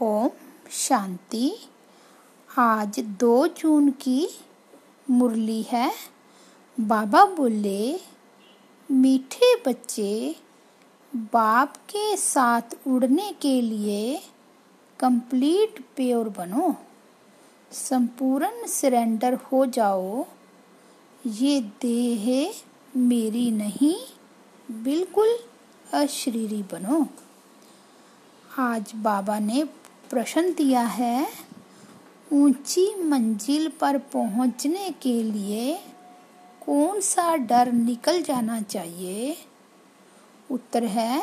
ओम शांति। आज दो जून की मुरली है। बाबा बोले, मीठे बच्चे, बाप के साथ उड़ने के लिए कंप्लीट प्योर बनो। संपूर्ण सरेंडर हो जाओ। ये देह मेरी नहीं, बिल्कुल अशरीरी बनो। आज बाबा ने प्रश्न दिया है, ऊँची मंजिल पर पहुँचने के लिए कौन सा डर निकल जाना चाहिए? उत्तर है,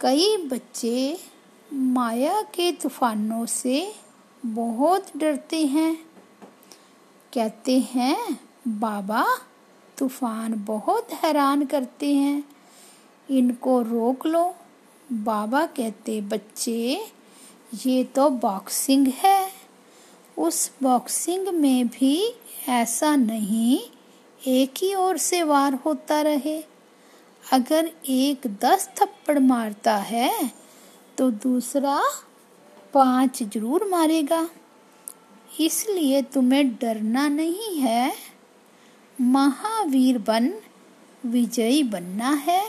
कई बच्चे माया के तूफानों से बहुत डरते हैं। कहते हैं, बाबा, तूफ़ान बहुत हैरान करते हैं। इनको रोक लो। बाबा कहते, बच्चे ये तो बॉक्सिंग है। उस बॉक्सिंग में भी ऐसा नहीं, एक ही ओर से वार होता रहे। अगर एक दस थप्पड़ मारता है तो दूसरा पाँच ज़रूर मारेगा। इसलिए तुम्हें डरना नहीं है। महावीर बन, विजयी बनना है।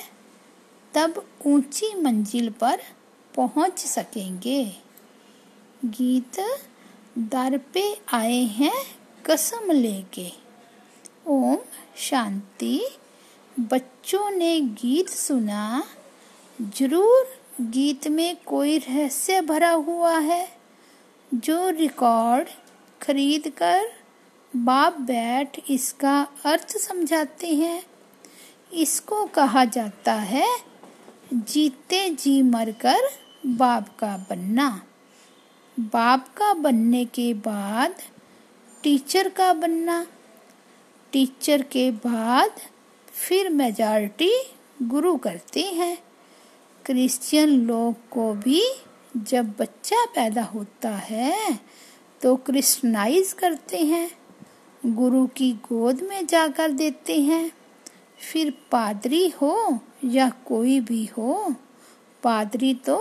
तब ऊँची मंजिल पर पहुँच सकेंगे। गीत दर पे आए हैं कसम लेके। ओम शांति। बच्चों ने गीत सुना। ज़रूर गीत में कोई रहस्य भरा हुआ है। जो रिकॉर्ड खरीद कर बाप बैठ इसका अर्थ समझाते हैं। इसको कहा जाता है, जीते जी मरकर बाप का बनना। बाप का बनने के बाद टीचर का बनना। टीचर के बाद फिर मेजॉरिटी गुरु करते हैं। क्रिश्चियन लोग को भी जब बच्चा पैदा होता है तो क्रिश्चनाइज करते हैं। गुरु की गोद में जाकर देते हैं। फिर पादरी हो या कोई भी हो, पादरी तो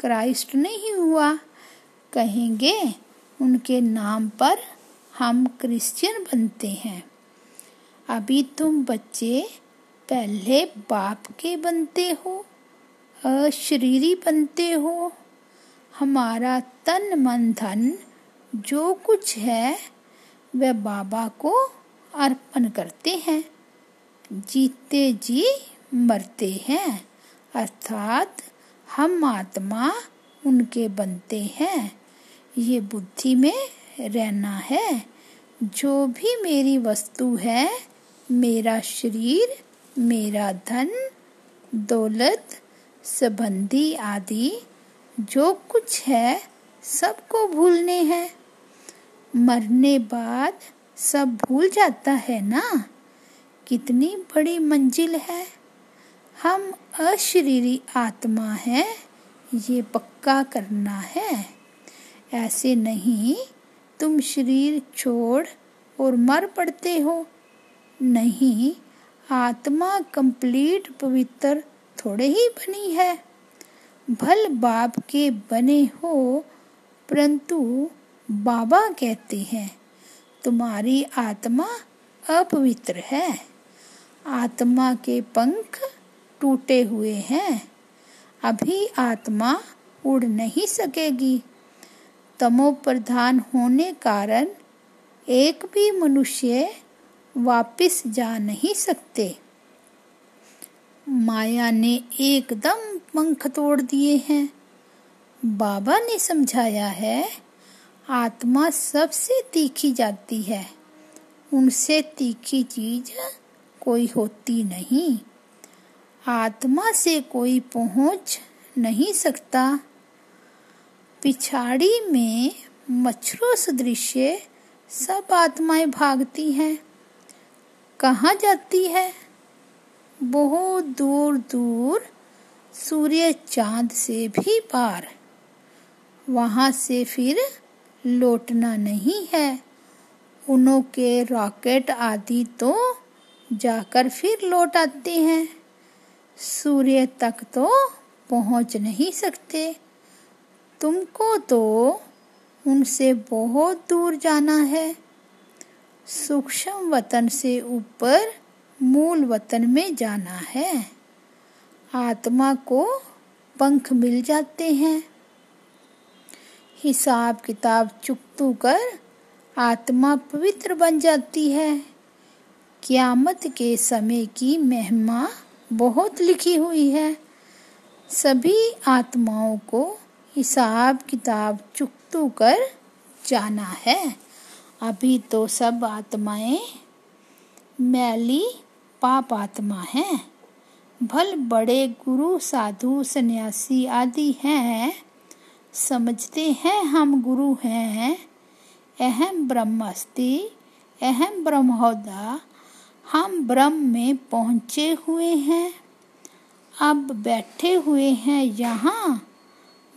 क्राइस्ट नहीं हुआ। कहेंगे, उनके नाम पर हम क्रिश्चियन बनते हैं। अभी तुम बच्चे पहले बाप के बनते हो, अशरीरी बनते हो। हमारा तन मन धन जो कुछ है, वह बाबा को अर्पण करते हैं। जीते जी मरते हैं, अर्थात हम आत्मा उनके बनते हैं। ये बुद्धि में रहना है। जो भी मेरी वस्तु है, मेरा शरीर, मेरा धन, दौलत, संबंधी आदि, जो कुछ है, सबको भूलने हैं। मरने बाद सब भूल जाता है ना? कितनी बड़ी मंजिल है। हम अशरीरी आत्मा हैं, ये पक्का करना है। ऐसे नहीं, तुम शरीर छोड़ और मर पड़ते हो। नहीं, आत्मा कंप्लीट पवित्र थोड़े ही बनी है। भल बाप के बने हो, परंतु बाबा कहते हैं, तुम्हारी आत्मा अपवित्र है। आत्मा के पंख टूटे हुए हैं, अभी आत्मा उड़ नहीं सकेगी। तमो प्रधान होने कारण एक भी मनुष्य वापस जा नहीं सकते। माया ने एकदम पंख तोड़ दिए हैं। बाबा ने समझाया है, आत्मा सबसे तीखी जाती है। उनसे तीखी चीज़ कोई होती नहीं। आत्मा से कोई पहुँच नहीं सकता। पिछाड़ी में मच्छरों सदृश्य सब आत्माएँ भागती हैं। कहाँ जाती है? बहुत दूर दूर सूर्य चाँद से भी पार। वहाँ से फिर लौटना नहीं है। उनों के रॉकेट आदि तो जाकर फिर लौट आते हैं। सूर्य तक तो पहुँच नहीं सकते। तुमको तो उनसे बहुत दूर जाना है। सूक्ष्म वतन से ऊपर मूल वतन में जाना है। आत्मा को पंख मिल जाते हैं। हिसाब किताब चुकतू कर आत्मा पवित्र बन जाती है। क्यामत के समय की महिमा बहुत लिखी हुई है। सभी आत्माओं को हिसाब किताब चुक चुकतू कर जाना है। अभी तो सब आत्माएँ मैली पाप आत्मा हैं। भल बड़े गुरु, साधु, सन्यासी आदि हैं। समझते हैं हम गुरु हैं। अहम ब्रह्मस्ति, अहम ब्रह्मोदा, हम ब्रह्म में पहुँचे हुए हैं। अब बैठे हुए हैं यहाँ।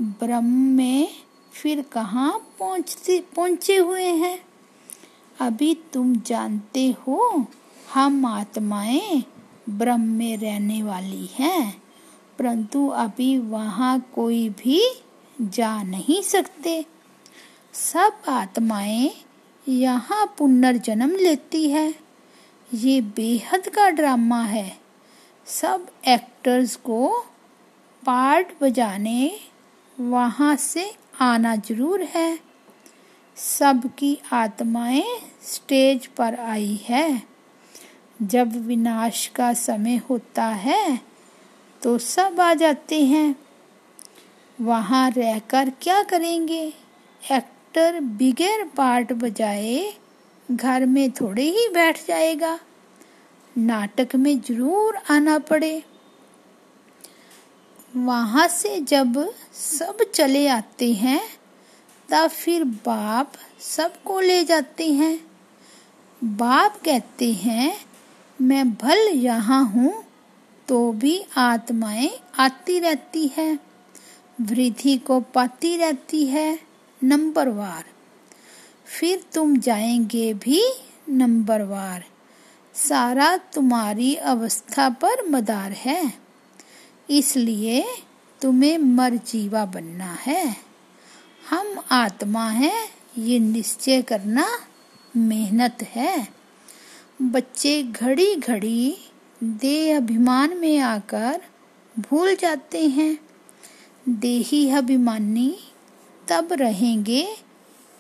ब्रह्म में फिर कहाँ पहुँचते, पहुँचे हुए हैं? अभी तुम जानते हो, हम आत्माएँ ब्रह्म में रहने वाली हैं, परंतु अभी वहाँ कोई भी जा नहीं सकते। सब आत्माएँ यहाँ पुनर्जन्म लेती है। ये बेहद का ड्रामा है। सब एक्टर्स को पार्ट बजाने वहाँ से आना ज़रूर है। सबकी आत्माएँ स्टेज पर आई है। जब विनाश का समय होता है तो सब आ जाते हैं। वहाँ रहकर क्या करेंगे? एक्टर बिगैर पार्ट बजाए घर में थोड़े ही बैठ जाएगा। नाटक में ज़रूर आना पड़े। वहाँ से जब सब चले आते हैं, तब फिर बाप सबको ले जाते हैं। बाप कहते हैं, मैं भल यहाँ हूँ तो भी आत्माएँ आती रहती है, वृद्धि को पाती रहती है, नंबर वार। फिर तुम जाएँगे भी नंबर वार। सारा तुम्हारी अवस्था पर मदार है। इसलिए तुम्हें मरजीवा बनना है। हम आत्मा हैं, ये निश्चय करना मेहनत है। बच्चे घड़ी घड़ी देह अभिमान में आकर भूल जाते हैं। देही अभिमानी तब रहेंगे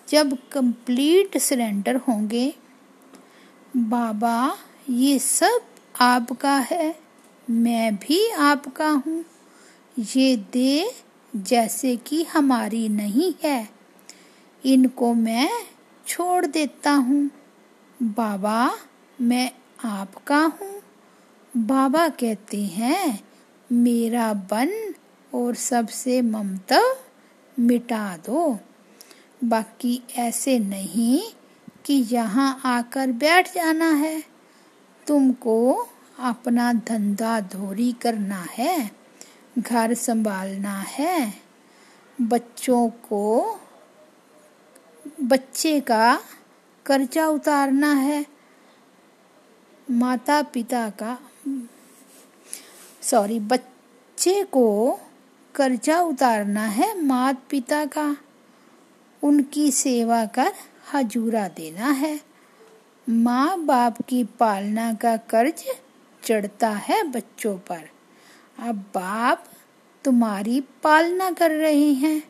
जब कंप्लीट सरेंडर होंगे। बाबा, ये सब आपका है। मैं भी आपका हूँ। ये दे जैसे कि हमारी नहीं है। इनको मैं छोड़ देता हूँ। बाबा, मैं आपका हूँ। बाबा कहते हैं, मेरा बन और सबसे ममता मिटा दो। बाकी ऐसे नहीं कि यहाँ आकर बैठ जाना है। तुमको अपना धंधा धोरी करना है, घर संभालना है, बच्चों को, बच्चे का कर्जा उतारना है माता पिता का सॉरी बच्चे को कर्जा उतारना है मात पिता का, उनकी सेवा कर हजूरा देना है माँ बाप की पालना का कर्ज चढ़ता है बच्चों पर। अब बाप तुम्हारी पालना कर रहे हैं।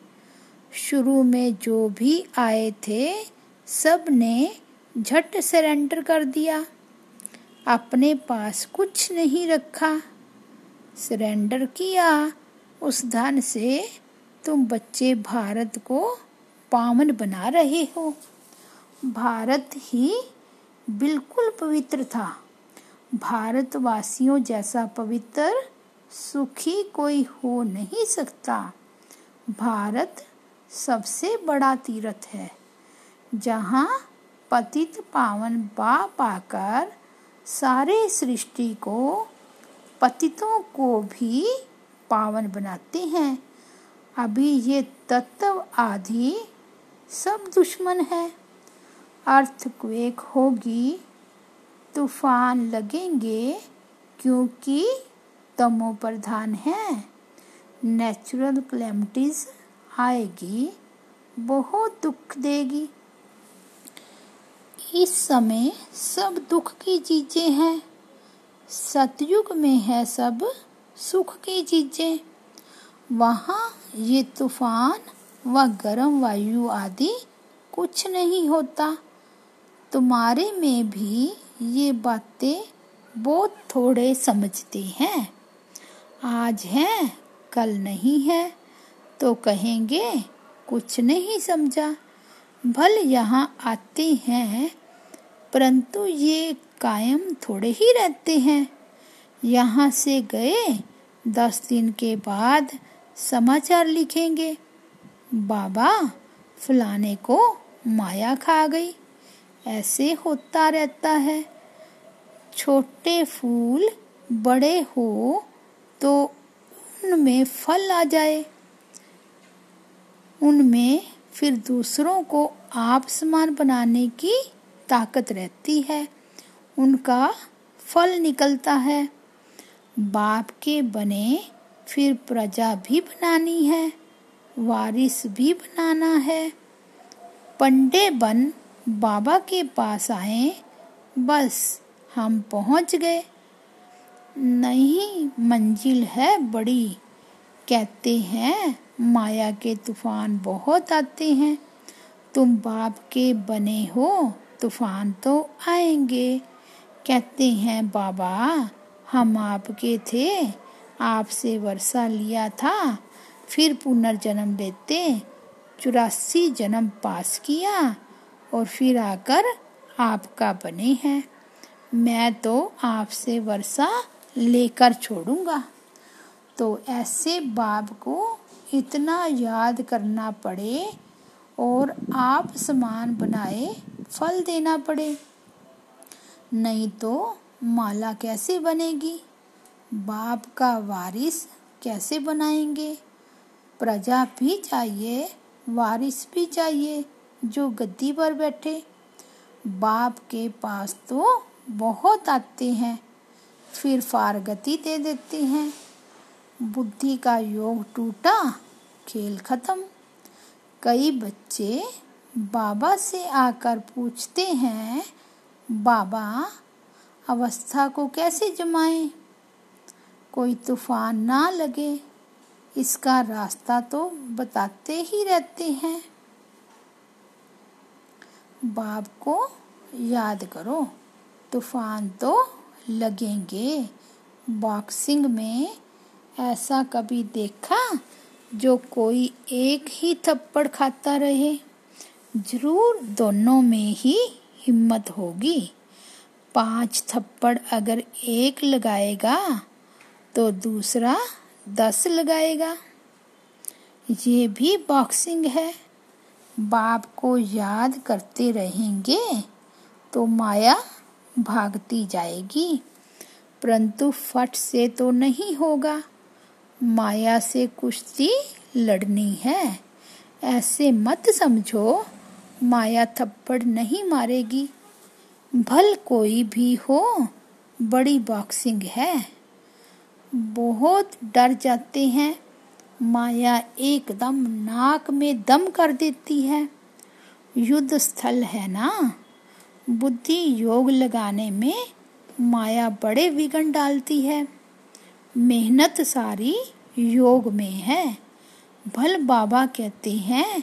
शुरू में जो भी आए थे, सबने झट सरेंडर कर दिया। अपने पास कुछ नहीं रखा। सरेंडर किया। उस धन से तुम बच्चे भारत को पावन बना रहे हो। भारत ही बिल्कुल पवित्र था। भारतवासियों जैसा पवित्र, सुखी कोई हो नहीं सकता। भारत सबसे बड़ा तीर्थ है, जहाँ पतित पावन बाप आकर सारे सृष्टि को, पतितों को भी पावन बनाते हैं। अभी ये तत्व आदि सब दुश्मन है। अर्थक्वेक होगी तूफ़ान लगेंगे क्योंकि तमो प्रधान है। नेचुरल क्लेमिटीज आएगी, बहुत दुख देगी। इस समय सब दुख की चीज़ें हैं। सतयुग में है सब सुख की चीज़ें। वहाँ ये तूफ़ान व गर्म वायु आदि कुछ नहीं होता। तुम्हारे में भी ये बातें बहुत थोड़े समझते हैं। आज है, कल नहीं है तो कहेंगे, कुछ नहीं समझा। भल यहाँ आते हैं, परंतु ये कायम थोड़े ही रहते हैं। यहाँ से गए, दस दिन के बाद समाचार लिखेंगे। बाबा, फलाने को माया खा गई। ऐसे होता रहता है। छोटे फूल बड़े हो तो उनमें फल आ जाए। उनमें फिर दूसरों को आप समान बनाने की ताकत रहती है। उनका फल निकलता है। बाप के बने फिर प्रजा भी बनानी है। वारिस भी बनाना है। पंडे बन बाबा के पास आए, बस हम पहुँच गए। नहीं, मंजिल है बड़ी। कहते हैं, माया के तूफ़ान बहुत आते हैं। तुम बाप के बने हो, तूफ़ान तो आएँगे। कहते हैं, बाबा, हम आपके थे, आपसे वर्षा लिया था, फिर पुनर्जन्म लेते, चौरासी जन्म पास किया। और फिर आकर आपका बने हैं। मैं तो आपसे वर्षा लेकर छोड़ूँगा। तो ऐसे बाप को इतना याद करना पड़े और आप समान बनाए, फल देना पड़े। नहीं तो माला कैसे बनेगी? बाप का वारिस कैसे बनाएँगे? प्रजा भी चाहिए, वारिस भी चाहिए। जो गद्दी पर बैठे, बाप के पास तो बहुत आते हैं, फिर फारगति दे देते हैं। बुद्धि का योग टूटा, खेल खत्म। कई बच्चे बाबा से आकर पूछते हैं, बाबा, अवस्था को कैसे जमाएँ? कोई तूफ़ान ना लगे, इसका रास्ता तो बताते ही रहते हैं। बाप को याद करो। तूफ़ान तो लगेंगे। बॉक्सिंग में ऐसा कभी देखा जो कोई एक ही थप्पड़ खाता रहे? ज़रूर दोनों में ही हिम्मत होगी। पाँच थप्पड़ अगर एक लगाएगा तो दूसरा दस लगाएगा। ये भी बॉक्सिंग है। बाप को याद करते रहेंगे तो माया भागती जाएगी। परंतु फट से तो नहीं होगा। माया से कुश्ती लड़नी है। ऐसे मत समझो, माया थप्पड़ नहीं मारेगी। भल कोई भी हो, बड़ी बॉक्सिंग है। बहुत डर जाते हैं। माया एकदम नाक में दम कर देती है। युद्ध स्थल है ना? बुद्धि योग लगाने में माया बड़े विघन डालती है। मेहनत सारी योग में है। भल बाबा कहते हैं,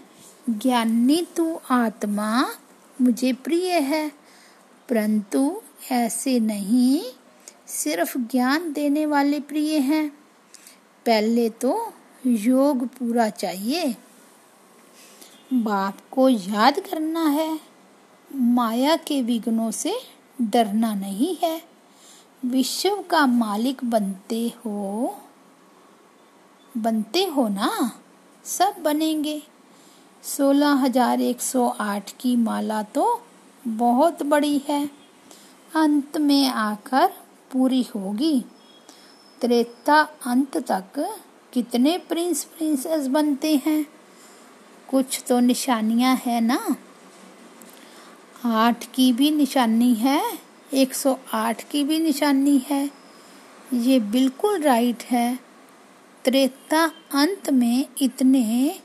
ज्ञानी तू आत्मा मुझे प्रिय है। परंतु ऐसे नहीं, सिर्फ़ ज्ञान देने वाले प्रिय हैं। पहले तो योग पूरा चाहिए। बाप को याद करना है। माया के विघ्नों से डरना नहीं है। विश्व का मालिक बनते हो। बनते हो ना? सब बनेंगे। सोलह हज़ार एक सौ आठ की माला तो बहुत बड़ी है। अंत में आकर पूरी होगी। त्रेता अंत तक कितने प्रिंस प्रिंसेस बनते हैं? कुछ तो निशानियाँ है ना? आठ की भी निशानी है, एक सौ आठ की भी निशानी है। ये बिल्कुल राइट है। त्रेता अंत में इतने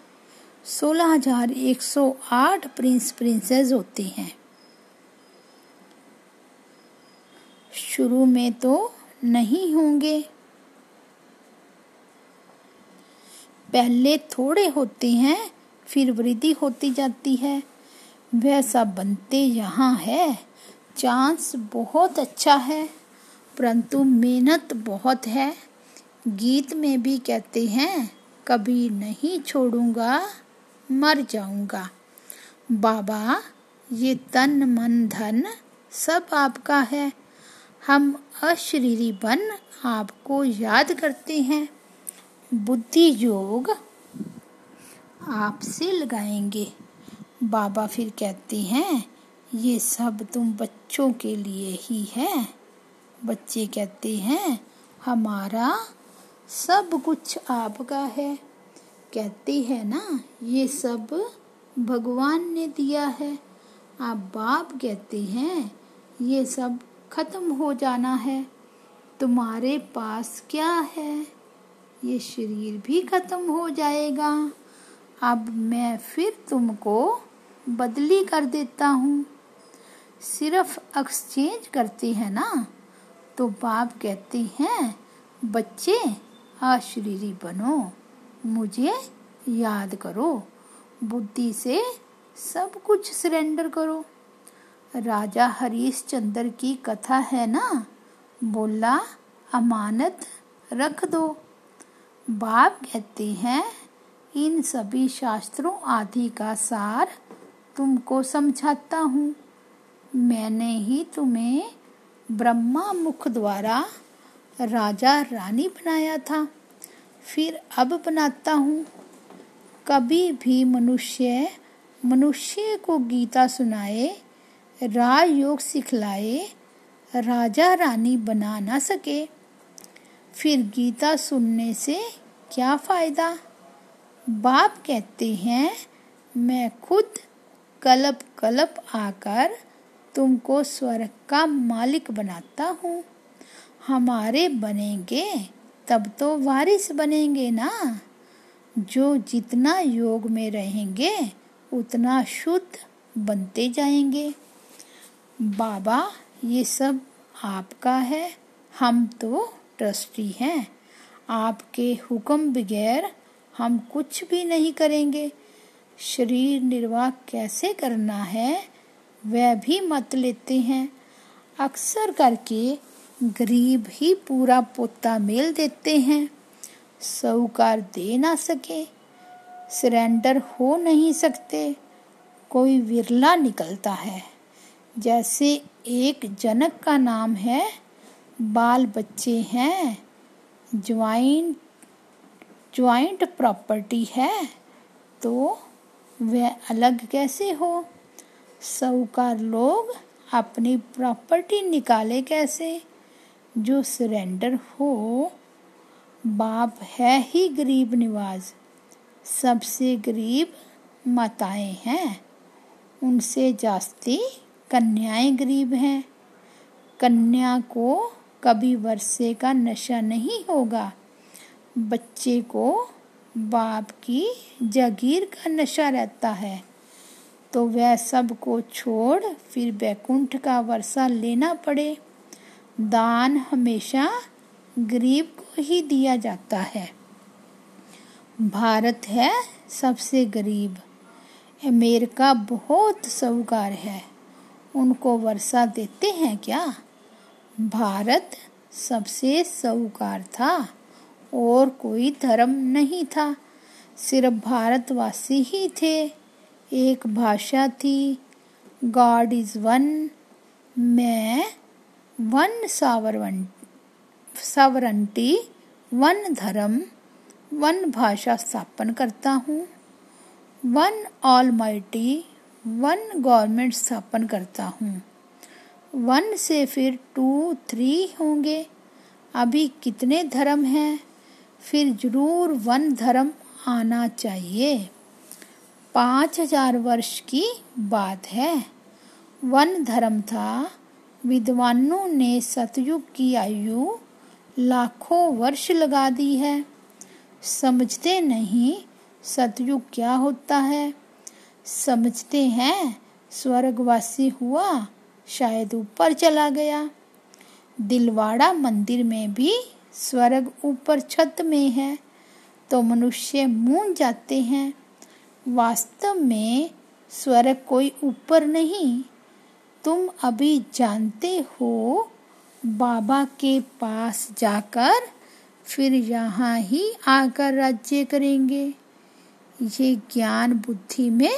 सोलह हज़ार एक सौ आठ प्रिंस प्रिंसेस होते हैं। शुरू में तो नहीं होंगे। पहले थोड़े होते हैं, फिर वृद्धि होती जाती है। वैसा बनते यहाँ है। चांस बहुत अच्छा है, परंतु मेहनत बहुत है। गीत में भी कहते हैं, कभी नहीं छोड़ूँगा, मर जाऊँगा। बाबा, ये तन मन धन सब आपका है। हम अशरीरी बन आपको याद करते हैं। बुद्धि योग आपसे लगाएँगे। बाबा फिर कहते हैं, ये सब तुम बच्चों के लिए ही है। बच्चे कहते हैं, हमारा सब कुछ आपका है। कहते हैं ना, ये सब भगवान ने दिया है। आप बाप कहते हैं, ये सब खत्म हो जाना है। तुम्हारे पास क्या है? ये शरीर भी खत्म हो जाएगा। अब मैं फिर तुमको बदली कर देता हूँ। सिर्फ़ एक्सचेंज करते हैं ना तो बाप कहते हैं, बच्चे अशरीरी बनो, मुझे याद करो, बुद्धि से सब कुछ सरेंडर करो। राजा हरीश चंद्र की कथा है ना, बोला, अमानत रख दो। बाप कहते हैं, इन सभी शास्त्रों आदि का सार तुमको समझाता हूँ। मैंने ही तुम्हें ब्रह्मा मुख द्वारा राजा रानी बनाया था। फिर अब बनाता हूँ। कभी भी मनुष्य मनुष्य को गीता सुनाए, राजयोग सिखलाए, राजा रानी बना ना सके। फिर गीता सुनने से क्या फ़ायदा? बाप कहते हैं, मैं खुद कलप कलप आकर तुमको स्वर्ग का मालिक बनाता हूँ। हमारे बनेंगे, तब तो वारिस बनेंगे ना। जो जितना योग में रहेंगे, उतना शुद्ध बनते जाएँगे। बाबा, ये सब आपका है, हम तो ट्रस्टी हैं। आपके हुक्म बगैर हम कुछ भी नहीं करेंगे। शरीर निर्वाह कैसे करना है, वह भी मत लेते हैं। अक्सर करके गरीब ही पूरा पोता मेल देते हैं। साहूकार दे ना सके, सरेंडर हो नहीं सकते। कोई विरला निकलता है। जैसे एक जनक का नाम है, बाल बच्चे हैं ज्वाइंट ज्वाइंट प्रॉपर्टी है तो वह अलग कैसे हो? साहूकार लोग अपनी प्रॉपर्टी निकाले कैसे? जो सरेंडर हो, बाप है ही गरीब निवाज सबसे गरीब माताएँ हैं। उनसे जास्ती कन्याएँ गरीब हैं। कन्या को कभी वर्षे का नशा नहीं होगा। बच्चे को बाप की जागीर का नशा रहता है। तो वह सबको छोड़ फिर बैकुंठ का वर्षा लेना पड़े। दान हमेशा गरीब को ही दिया जाता है। भारत है सबसे गरीब। अमेरिका बहुत साहूकार है। उनको वर्षा देते हैं क्या? भारत सबसे साहूकार था और कोई धर्म नहीं था। सिर्फ़ भारतवासी ही थे। एक भाषा थी गॉड इज़ वन मैं वन सावरवन सावरंटी वन धर्म वन भाषा स्थापन करता हूँ। One almighty one government स्थापन करता हूँ। वन से फिर टू, थ्री होंगे। अभी कितने धर्म हैं? फिर ज़रूर वन धर्म आना चाहिए। पाँच हज़ार वर्ष की बात है। वन धर्म था। विद्वानों ने सतयुग की आयु लाखों वर्ष लगा दी है। समझते नहीं सतयुग क्या होता है। समझते हैं स्वर्गवासी हुआ शायद ऊपर चला गया। दिलवाड़ा मंदिर में भी स्वर्ग ऊपर छत में है तो मनुष्य मून जाते हैं। वास्तव में स्वर्ग कोई ऊपर नहीं। तुम अभी जानते हो, बाबा के पास जाकर फिर यहाँ ही आकर राज्य करेंगे। ये ज्ञान बुद्धि में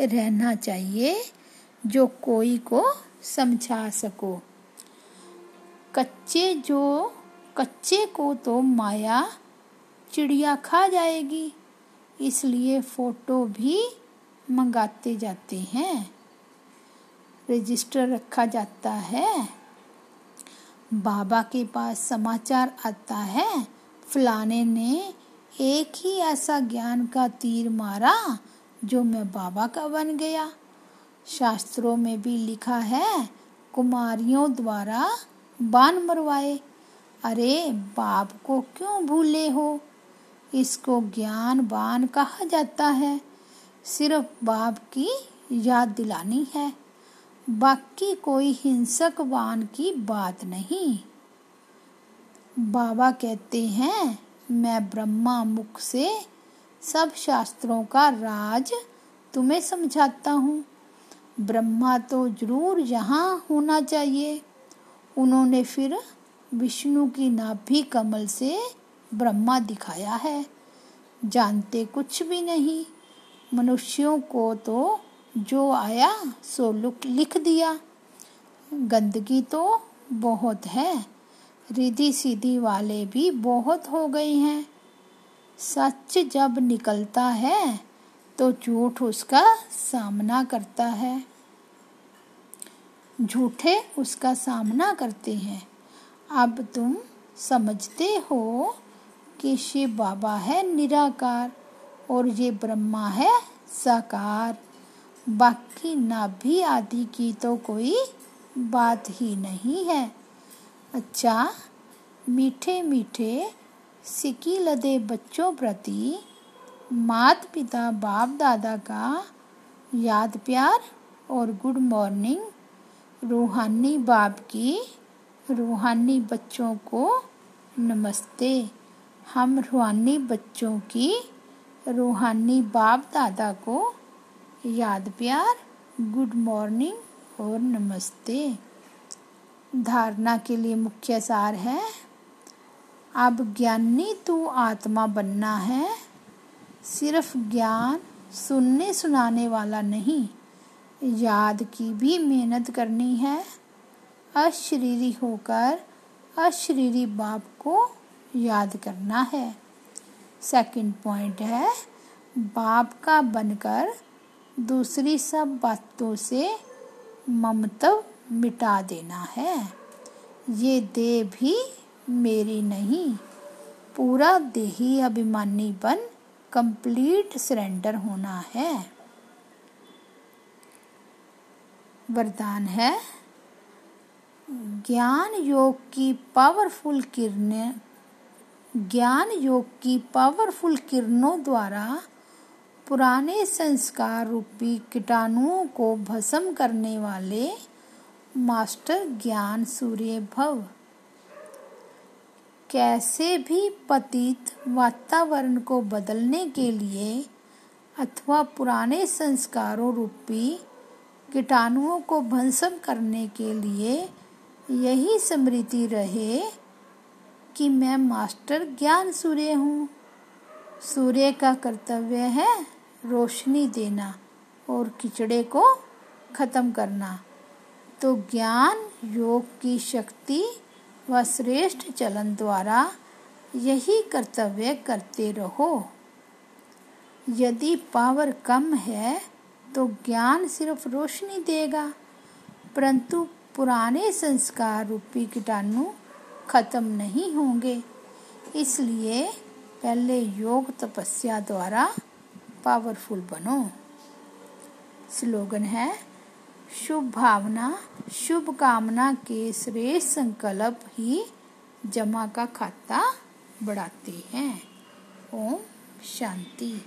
रहना चाहिए, जो कोई को समझा सको। कच्चे जो, कच्चे को तो माया चिड़िया खा जाएगी, इसलिए फ़ोटो भी मंगाते जाते हैं। रजिस्टर रखा जाता है। बाबा के पास समाचार आता है। फलाने ने एक ही ऐसा ज्ञान का तीर मारा, जो मैं बाबा का बन गया। शास्त्रों में भी लिखा है, कुमारियों द्वारा बान मरवाए। अरे, बाप को क्यों भूले हो? इसको ज्ञान बान कहा जाता है। सिर्फ़ बाप की याद दिलानी है। बाकी कोई हिंसक बान की बात नहीं। बाबा कहते हैं, मैं ब्रह्मा मुख से सब शास्त्रों का राज तुम्हें समझाता हूँ। ब्रह्मा तो ज़रूर यहाँ होना चाहिए। उन्होंने फिर विष्णु की नाभि कमल से ब्रह्मा दिखाया है। जानते कुछ भी नहीं। मनुष्यों को तो जो आया सो लुक लिख दिया। गंदगी तो बहुत है। रिधि सीधी वाले भी बहुत हो गए हैं। सच जब निकलता है तो झूठ उसका सामना करता है। झूठे उसका सामना करते हैं। अब तुम समझते हो कि शिव बाबा है निराकार और ये ब्रह्मा है साकार। बाकी नाभि आदि की तो कोई बात ही नहीं है। अच्छा मीठे मीठे सिकी लदे बच्चों प्रति मात पिता बाप दादा का याद प्यार और गुड मॉर्निंग। रूहानी बाप की रूहानी बच्चों को नमस्ते। हम रूहानी बच्चों की रूहानी बाप दादा को याद प्यार गुड मॉर्निंग और नमस्ते। धारणा के लिए मुख्य सार है, अब ज्ञानी तू आत्मा बनना है। सिर्फ़ ज्ञान सुनने सुनाने वाला नहीं, याद की भी मेहनत करनी है। अशरीरी होकर अशरीरी बाप को याद करना है। सेकंड पॉइंट है, बाप का बनकर दूसरी सब बातों से ममतव मिटा देना है। ये देह भी मेरी नहीं, पूरा देही अभिमानी बन कंप्लीट सरेंडर होना है। वरदान है, ज्ञान योग की पावरफुल किरणें, ज्ञान योग की पावरफुल किरणों द्वारा पुराने संस्कार रूपी कीटाणुओं को भस्म करने वाले मास्टर ज्ञान सूर्य भव कैसे भी पतित वातावरण को बदलने के लिए अथवा पुराने संस्कारों रूपी कीटाणुओं को भस्म करने के लिए यही स्मृति रहे कि मैं मास्टर ज्ञान सूर्य हूँ। सूर्य का कर्तव्य है रोशनी देना और किचड़े को खत्म करना। तो ज्ञान योग की शक्ति व श्रेष्ठ चलन द्वारा यही कर्तव्य करते रहो। यदि पावर कम है तो ज्ञान सिर्फ़ रोशनी देगा, परंतु पुराने संस्कार रूपी कीटाणु खत्म नहीं होंगे। इसलिए पहले योग तपस्या द्वारा पावरफुल बनो। स्लोगन है शुभ भावना, शुभ कामना के श्रेष्ठ संकल्प ही जमा का खाता बढ़ाते हैं। ओम शांति।